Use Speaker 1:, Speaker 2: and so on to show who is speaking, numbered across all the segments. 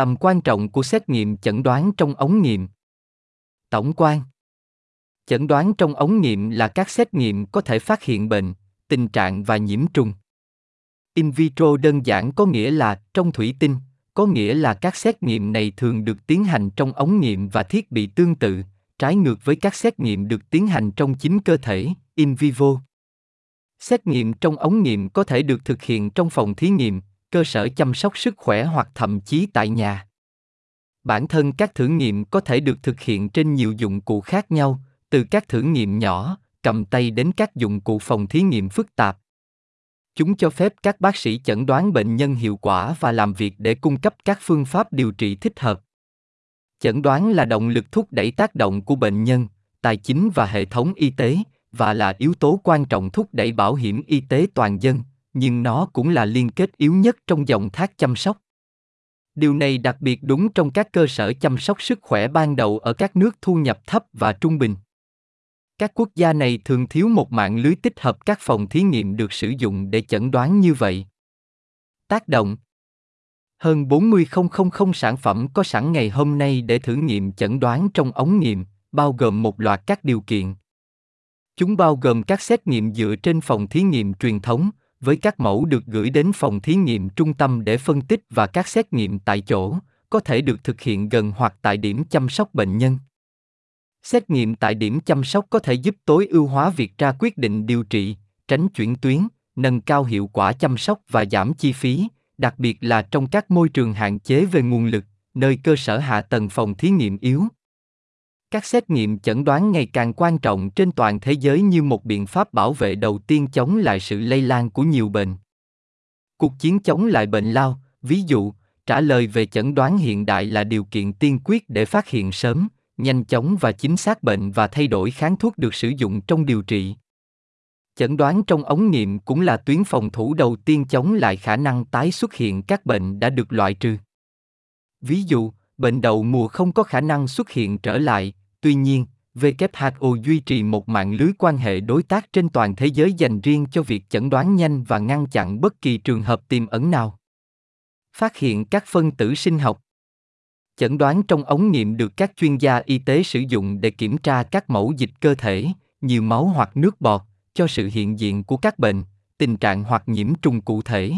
Speaker 1: Tầm quan trọng của xét nghiệm chẩn đoán trong ống nghiệm. Tổng quan Chẩn đoán trong ống nghiệm là các xét nghiệm có thể phát hiện bệnh, tình trạng và nhiễm trùng. In vitro đơn giản có nghĩa là trong thủy tinh, có nghĩa là các xét nghiệm này thường được tiến hành trong ống nghiệm và thiết bị tương tự, trái ngược với các xét nghiệm được tiến hành trong chính cơ thể, in vivo. Xét nghiệm trong ống nghiệm có thể được thực hiện trong phòng thí nghiệm, cơ sở chăm sóc sức khỏe hoặc thậm chí tại nhà. Bản thân các thử nghiệm có thể được thực hiện trên nhiều dụng cụ khác nhau, từ các thử nghiệm nhỏ, cầm tay đến các dụng cụ phòng thí nghiệm phức tạp. Chúng cho phép các bác sĩ chẩn đoán bệnh nhân hiệu quả và làm việc để cung cấp các phương pháp điều trị thích hợp. Chẩn đoán là động lực thúc đẩy tác động của bệnh nhân, tài chính và hệ thống y tế và là yếu tố quan trọng thúc đẩy bảo hiểm y tế toàn dân, nhưng nó cũng là liên kết yếu nhất trong dòng thác chăm sóc. Điều này đặc biệt đúng trong các cơ sở chăm sóc sức khỏe ban đầu ở các nước thu nhập thấp và trung bình. Các quốc gia này thường thiếu một mạng lưới tích hợp các phòng thí nghiệm được sử dụng để chẩn đoán như vậy. Tác động Hơn 40.000 sản phẩm có sẵn ngày hôm nay để thử nghiệm chẩn đoán trong ống nghiệm, bao gồm một loạt các điều kiện. Chúng bao gồm các xét nghiệm dựa trên phòng thí nghiệm truyền thống, với các mẫu được gửi đến phòng thí nghiệm trung tâm để phân tích và các xét nghiệm tại chỗ, có thể được thực hiện gần hoặc tại điểm chăm sóc bệnh nhân. Xét nghiệm tại điểm chăm sóc có thể giúp tối ưu hóa việc ra quyết định điều trị, tránh chuyển tuyến, nâng cao hiệu quả chăm sóc và giảm chi phí, đặc biệt là trong các môi trường hạn chế về nguồn lực, nơi cơ sở hạ tầng phòng thí nghiệm yếu. Các xét nghiệm chẩn đoán ngày càng quan trọng trên toàn thế giới như một biện pháp bảo vệ đầu tiên chống lại sự lây lan của nhiều bệnh. Cuộc chiến chống lại bệnh lao, ví dụ, trả lời về chẩn đoán hiện đại là điều kiện tiên quyết để phát hiện sớm, nhanh chóng và chính xác bệnh và thay đổi kháng thuốc được sử dụng trong điều trị. Chẩn đoán trong ống nghiệm cũng là tuyến phòng thủ đầu tiên chống lại khả năng tái xuất hiện các bệnh đã được loại trừ. Ví dụ, bệnh đậu mùa không có khả năng xuất hiện trở lại, tuy nhiên, WHO duy trì một mạng lưới quan hệ đối tác trên toàn thế giới dành riêng cho việc chẩn đoán nhanh và ngăn chặn bất kỳ trường hợp tiềm ẩn nào. Phát hiện các phân tử sinh học Chẩn đoán trong ống nghiệm được các chuyên gia y tế sử dụng để kiểm tra các mẫu dịch cơ thể, nhiều máu hoặc nước bọt, cho sự hiện diện của các bệnh, tình trạng hoặc nhiễm trùng cụ thể.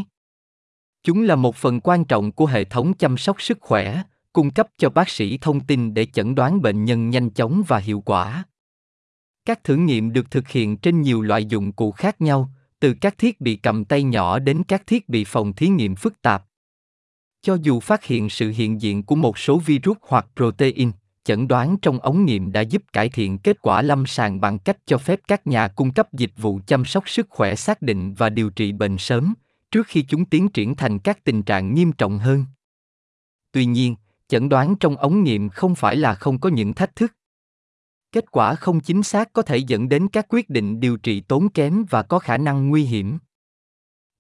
Speaker 1: Chúng là một phần quan trọng của hệ thống chăm sóc sức khỏe, cung cấp cho bác sĩ thông tin để chẩn đoán bệnh nhân nhanh chóng và hiệu quả. Các thử nghiệm được thực hiện trên nhiều loại dụng cụ khác nhau, từ các thiết bị cầm tay nhỏ đến các thiết bị phòng thí nghiệm phức tạp. Cho dù phát hiện sự hiện diện của một số virus hoặc protein, chẩn đoán trong ống nghiệm đã giúp cải thiện kết quả lâm sàng bằng cách cho phép các nhà cung cấp dịch vụ chăm sóc sức khỏe xác định và điều trị bệnh sớm, trước khi chúng tiến triển thành các tình trạng nghiêm trọng hơn. Tuy nhiên, chẩn đoán trong ống nghiệm không phải là không có những thách thức. Kết quả không chính xác có thể dẫn đến các quyết định điều trị tốn kém và có khả năng nguy hiểm.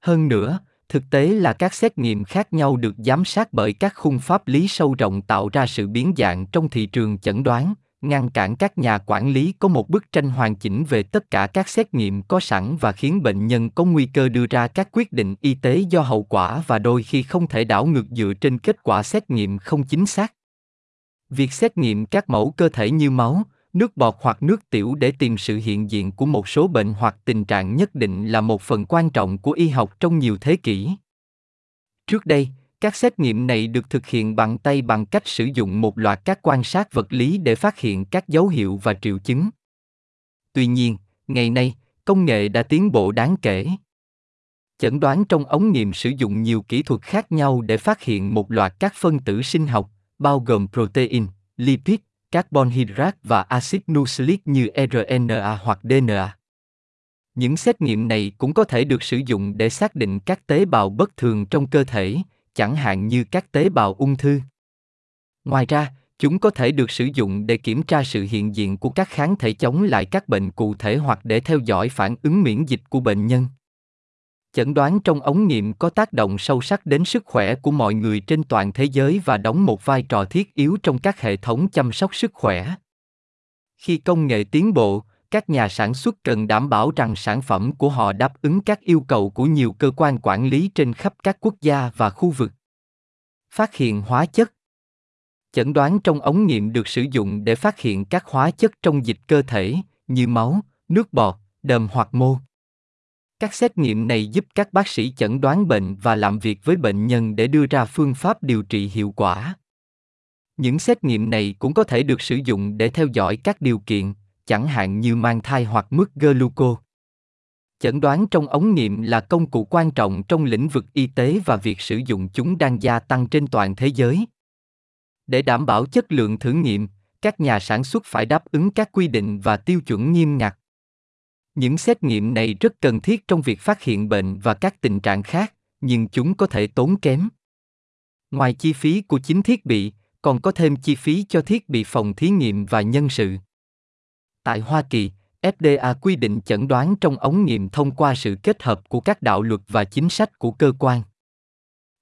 Speaker 1: Hơn nữa, thực tế là các xét nghiệm khác nhau được giám sát bởi các khung pháp lý sâu rộng tạo ra sự biến dạng trong thị trường chẩn đoán ngăn cản các nhà quản lý có một bức tranh hoàn chỉnh về tất cả các xét nghiệm có sẵn và khiến bệnh nhân có nguy cơ đưa ra các quyết định y tế do hậu quả và đôi khi không thể đảo ngược dựa trên kết quả xét nghiệm không chính xác việc xét nghiệm các mẫu cơ thể như máu nước bọt hoặc nước tiểu để tìm sự hiện diện của một số bệnh hoặc tình trạng nhất định là một phần quan trọng của y học trong nhiều thế kỷ. Trước đây, các xét nghiệm này được thực hiện bằng tay bằng cách sử dụng một loạt các quan sát vật lý để phát hiện các dấu hiệu và triệu chứng. Tuy nhiên, ngày nay, công nghệ đã tiến bộ đáng kể. Chẩn đoán trong ống nghiệm sử dụng nhiều kỹ thuật khác nhau để phát hiện một loạt các phân tử sinh học, bao gồm protein, lipid, carbon hydrate và axit nucleic như RNA hoặc DNA. Những xét nghiệm này cũng có thể được sử dụng để xác định các tế bào bất thường trong cơ thể, chẳng hạn như các tế bào ung thư. Ngoài ra, chúng có thể được sử dụng để kiểm tra sự hiện diện của các kháng thể chống lại các bệnh cụ thể hoặc để theo dõi phản ứng miễn dịch của bệnh nhân chẩn đoán trong ống nghiệm có tác động sâu sắc đến sức khỏe của mọi người trên toàn thế giới và đóng một vai trò thiết yếu trong các hệ thống chăm sóc sức khỏe khi công nghệ tiến bộ các nhà sản xuất cần đảm bảo rằng sản phẩm của họ đáp ứng các yêu cầu của nhiều cơ quan quản lý trên khắp các quốc gia và khu vực Phát hiện hóa chất Chẩn đoán trong ống nghiệm được sử dụng để phát hiện các hóa chất trong dịch cơ thể, như máu, nước bọt, đờm hoặc mô. Các xét nghiệm này giúp các bác sĩ chẩn đoán bệnh và làm việc với bệnh nhân để đưa ra phương pháp điều trị hiệu quả. Những xét nghiệm này cũng có thể được sử dụng để theo dõi các điều kiện, chẳng hạn như mang thai hoặc mức gluco. Chẩn đoán trong ống nghiệm là công cụ quan trọng trong lĩnh vực y tế và việc sử dụng chúng đang gia tăng trên toàn thế giới. Để đảm bảo chất lượng thử nghiệm, các nhà sản xuất phải đáp ứng các quy định và tiêu chuẩn nghiêm ngặt. Những xét nghiệm này rất cần thiết trong việc phát hiện bệnh và các tình trạng khác, nhưng chúng có thể tốn kém. Ngoài chi phí của chính thiết bị, còn có thêm chi phí cho thiết bị phòng thí nghiệm và nhân sự. Tại Hoa Kỳ, FDA quy định chẩn đoán trong ống nghiệm thông qua sự kết hợp của các đạo luật và chính sách của cơ quan.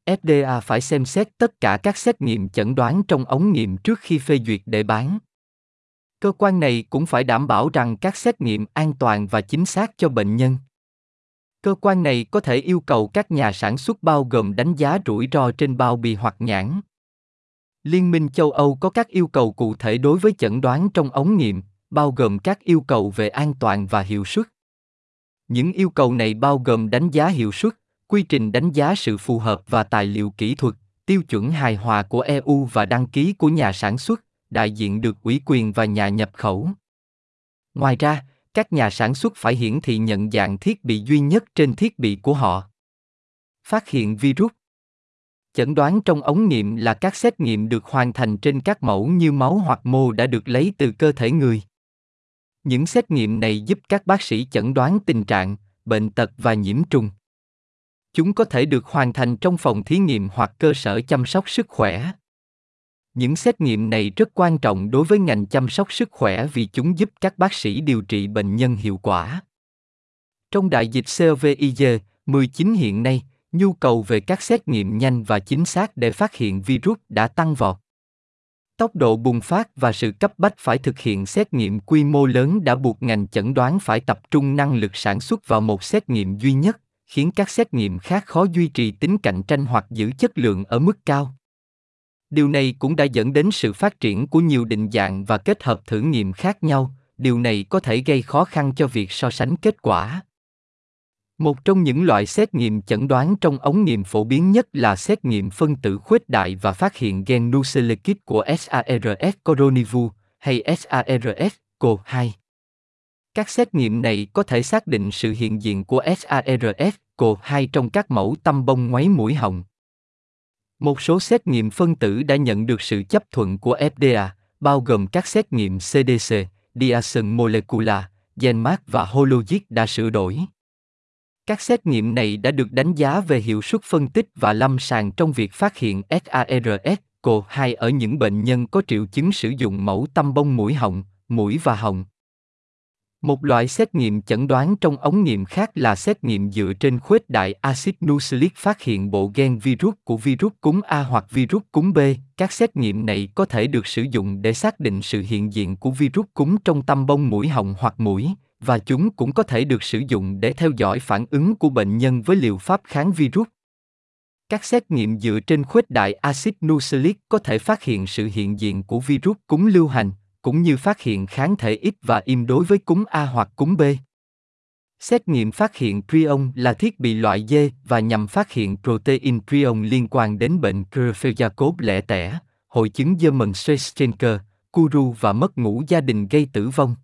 Speaker 1: FDA phải xem xét tất cả các xét nghiệm chẩn đoán trong ống nghiệm trước khi phê duyệt để bán. Cơ quan này cũng phải đảm bảo rằng các xét nghiệm an toàn và chính xác cho bệnh nhân. Cơ quan này có thể yêu cầu các nhà sản xuất bao gồm đánh giá rủi ro trên bao bì hoặc nhãn. Liên minh châu Âu có các yêu cầu cụ thể đối với chẩn đoán trong ống nghiệm, bao gồm các yêu cầu về an toàn và hiệu suất. Những yêu cầu này bao gồm đánh giá hiệu suất, quy trình đánh giá sự phù hợp và tài liệu kỹ thuật, tiêu chuẩn hài hòa của EU và đăng ký của nhà sản xuất, đại diện được ủy quyền và nhà nhập khẩu. Ngoài ra, các nhà sản xuất phải hiển thị nhận dạng thiết bị duy nhất trên thiết bị của họ. Phát hiện virus Chẩn đoán trong ống nghiệm là các xét nghiệm được hoàn thành trên các mẫu như máu hoặc mô đã được lấy từ cơ thể người. Những xét nghiệm này giúp các bác sĩ chẩn đoán tình trạng, bệnh tật và nhiễm trùng. Chúng có thể được hoàn thành trong phòng thí nghiệm hoặc cơ sở chăm sóc sức khỏe. Những xét nghiệm này rất quan trọng đối với ngành chăm sóc sức khỏe vì chúng giúp các bác sĩ điều trị bệnh nhân hiệu quả. Trong đại dịch COVID-19 hiện nay, nhu cầu về các xét nghiệm nhanh và chính xác để phát hiện virus đã tăng vọt. Tốc độ bùng phát và sự cấp bách phải thực hiện xét nghiệm quy mô lớn đã buộc ngành chẩn đoán phải tập trung năng lực sản xuất vào một xét nghiệm duy nhất, khiến các xét nghiệm khác khó duy trì tính cạnh tranh hoặc giữ chất lượng ở mức cao. Điều này cũng đã dẫn đến sự phát triển của nhiều định dạng và kết hợp thử nghiệm khác nhau, điều này có thể gây khó khăn cho việc so sánh kết quả. Một trong những loại xét nghiệm chẩn đoán trong ống nghiệm phổ biến nhất là xét nghiệm phân tử khuếch đại và phát hiện gen nucleic của SARS Coronivu hay SARS CoV2. Các xét nghiệm này có thể xác định sự hiện diện của SARS-CoV-2 trong các mẫu tăm bông ngoáy mũi họng. Một số xét nghiệm phân tử đã nhận được sự chấp thuận của FDA, bao gồm các xét nghiệm CDC, Diason Molecular, GenMark và Hologic đã sửa đổi. Các xét nghiệm này đã được đánh giá về hiệu suất phân tích và lâm sàng trong việc phát hiện SARS-CoV-2 ở những bệnh nhân có triệu chứng sử dụng mẫu tăm bông mũi họng, mũi và họng. Một loại xét nghiệm chẩn đoán trong ống nghiệm khác là xét nghiệm dựa trên khuếch đại axit nucleic phát hiện bộ gen virus của virus cúm A hoặc virus cúm B. Các xét nghiệm này có thể được sử dụng để xác định sự hiện diện của virus cúm trong tăm bông mũi họng hoặc mũi, và chúng cũng có thể được sử dụng để theo dõi phản ứng của bệnh nhân với liệu pháp kháng virus. Các xét nghiệm dựa trên khuếch đại axit nucleic có thể phát hiện sự hiện diện của virus cúm lưu hành, cũng như phát hiện kháng thể ít và im đối với cúm A hoặc cúm B. Xét nghiệm phát hiện prion là thiết bị loại D và nhằm phát hiện protein prion liên quan đến bệnh Creutzfeldt-Jakob lẻ tẻ, hội chứng German-Schweitzer, Kuru và mất ngủ gia đình gây tử vong.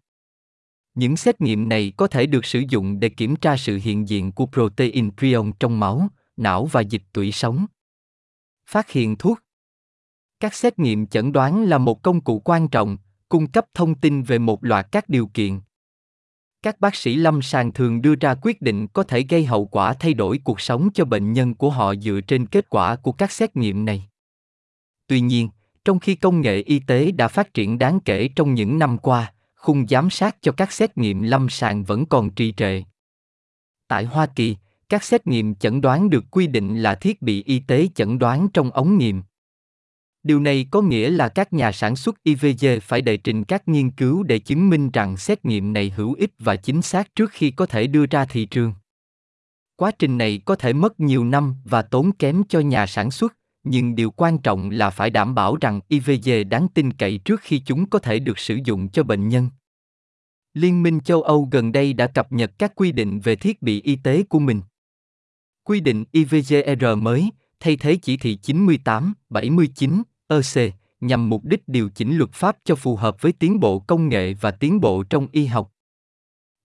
Speaker 1: Những xét nghiệm này có thể được sử dụng để kiểm tra sự hiện diện của protein prion trong máu, não và dịch tủy sống. Phát hiện thuốc Các xét nghiệm chẩn đoán là một công cụ quan trọng, cung cấp thông tin về một loạt các điều kiện. Các bác sĩ lâm sàng thường đưa ra quyết định có thể gây hậu quả thay đổi cuộc sống cho bệnh nhân của họ dựa trên kết quả của các xét nghiệm này. Tuy nhiên, trong khi công nghệ y tế đã phát triển đáng kể trong những năm qua, khung giám sát cho các xét nghiệm lâm sàng vẫn còn trì trệ. Tại Hoa Kỳ, các xét nghiệm chẩn đoán được quy định là thiết bị y tế chẩn đoán trong ống nghiệm. Điều này có nghĩa là các nhà sản xuất IVG phải đệ trình các nghiên cứu để chứng minh rằng xét nghiệm này hữu ích và chính xác trước khi có thể đưa ra thị trường. Quá trình này có thể mất nhiều năm và tốn kém cho nhà sản xuất, nhưng điều quan trọng là phải đảm bảo rằng IVG đáng tin cậy trước khi chúng có thể được sử dụng cho bệnh nhân. Liên minh châu Âu gần đây đã cập nhật các quy định về thiết bị y tế của mình. Quy định IVGR mới, thay thế chỉ thị 98, 79, EC, nhằm mục đích điều chỉnh luật pháp cho phù hợp với tiến bộ công nghệ và tiến bộ trong y học.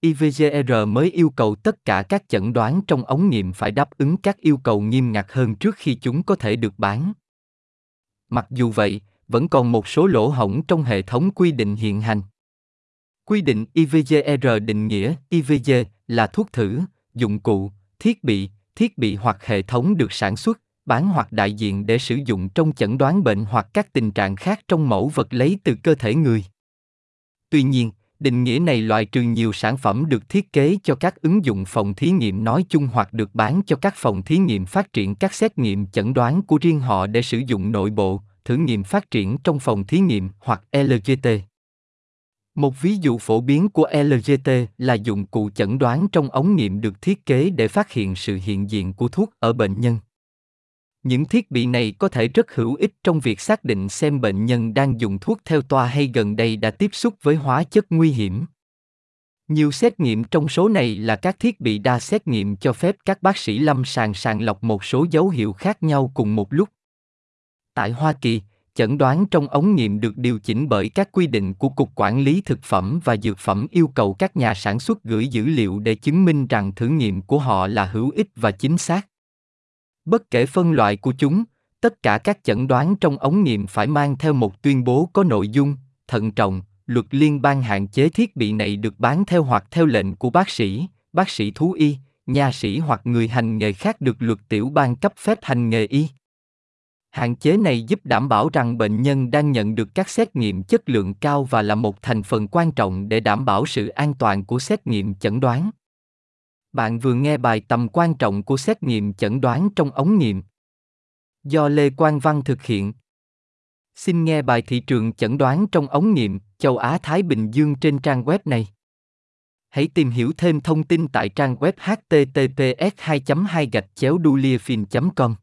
Speaker 1: IVGR mới yêu cầu tất cả các chẩn đoán trong ống nghiệm phải đáp ứng các yêu cầu nghiêm ngặt hơn trước khi chúng có thể được bán. Mặc dù vậy, vẫn còn một số lỗ hổng trong hệ thống quy định hiện hành. Quy định IVGR định nghĩa IVG là thuốc thử, dụng cụ, thiết bị, thiết bị hoặc hệ thống được sản xuất, bán hoặc đại diện để sử dụng trong chẩn đoán bệnh hoặc các tình trạng khác trong mẫu vật lấy từ cơ thể người. Tuy nhiên, định nghĩa này loại trừ nhiều sản phẩm được thiết kế cho các ứng dụng phòng thí nghiệm nói chung hoặc được bán cho các phòng thí nghiệm phát triển các xét nghiệm chẩn đoán của riêng họ để sử dụng nội bộ, thử nghiệm phát triển trong phòng thí nghiệm hoặc LGT. Một ví dụ phổ biến của LGT là dụng cụ chẩn đoán trong ống nghiệm được thiết kế để phát hiện sự hiện diện của thuốc ở bệnh nhân. Những thiết bị này có thể rất hữu ích trong việc xác định xem bệnh nhân đang dùng thuốc theo toa hay gần đây đã tiếp xúc với hóa chất nguy hiểm. Nhiều xét nghiệm trong số này là các thiết bị đa xét nghiệm cho phép các bác sĩ lâm sàng sàng lọc một số dấu hiệu khác nhau cùng một lúc. Tại Hoa Kỳ, chẩn đoán trong ống nghiệm được điều chỉnh bởi các quy định của Cục Quản lý Thực phẩm và Dược phẩm yêu cầu các nhà sản xuất gửi dữ liệu để chứng minh rằng thử nghiệm của họ là hữu ích và chính xác. Bất kể phân loại của chúng, tất cả các chẩn đoán trong ống nghiệm phải mang theo một tuyên bố có nội dung, thận trọng, luật liên bang hạn chế thiết bị này được bán theo hoặc theo lệnh của bác sĩ, bác sĩ thú y, nha sĩ hoặc người hành nghề khác được luật tiểu bang cấp phép hành nghề y. Hạn chế này giúp đảm bảo rằng bệnh nhân đang nhận được các xét nghiệm chất lượng cao và là một thành phần quan trọng để đảm bảo sự an toàn của xét nghiệm chẩn đoán. Bạn vừa nghe bài tầm quan trọng của xét nghiệm chẩn đoán trong ống nghiệm. Do Lê Quang Văn thực hiện. Xin nghe bài thị trường chẩn đoán trong ống nghiệm, châu Á Thái Bình Dương trên trang web này. Hãy tìm hiểu thêm thông tin tại trang web https 2 2 gạch chéo com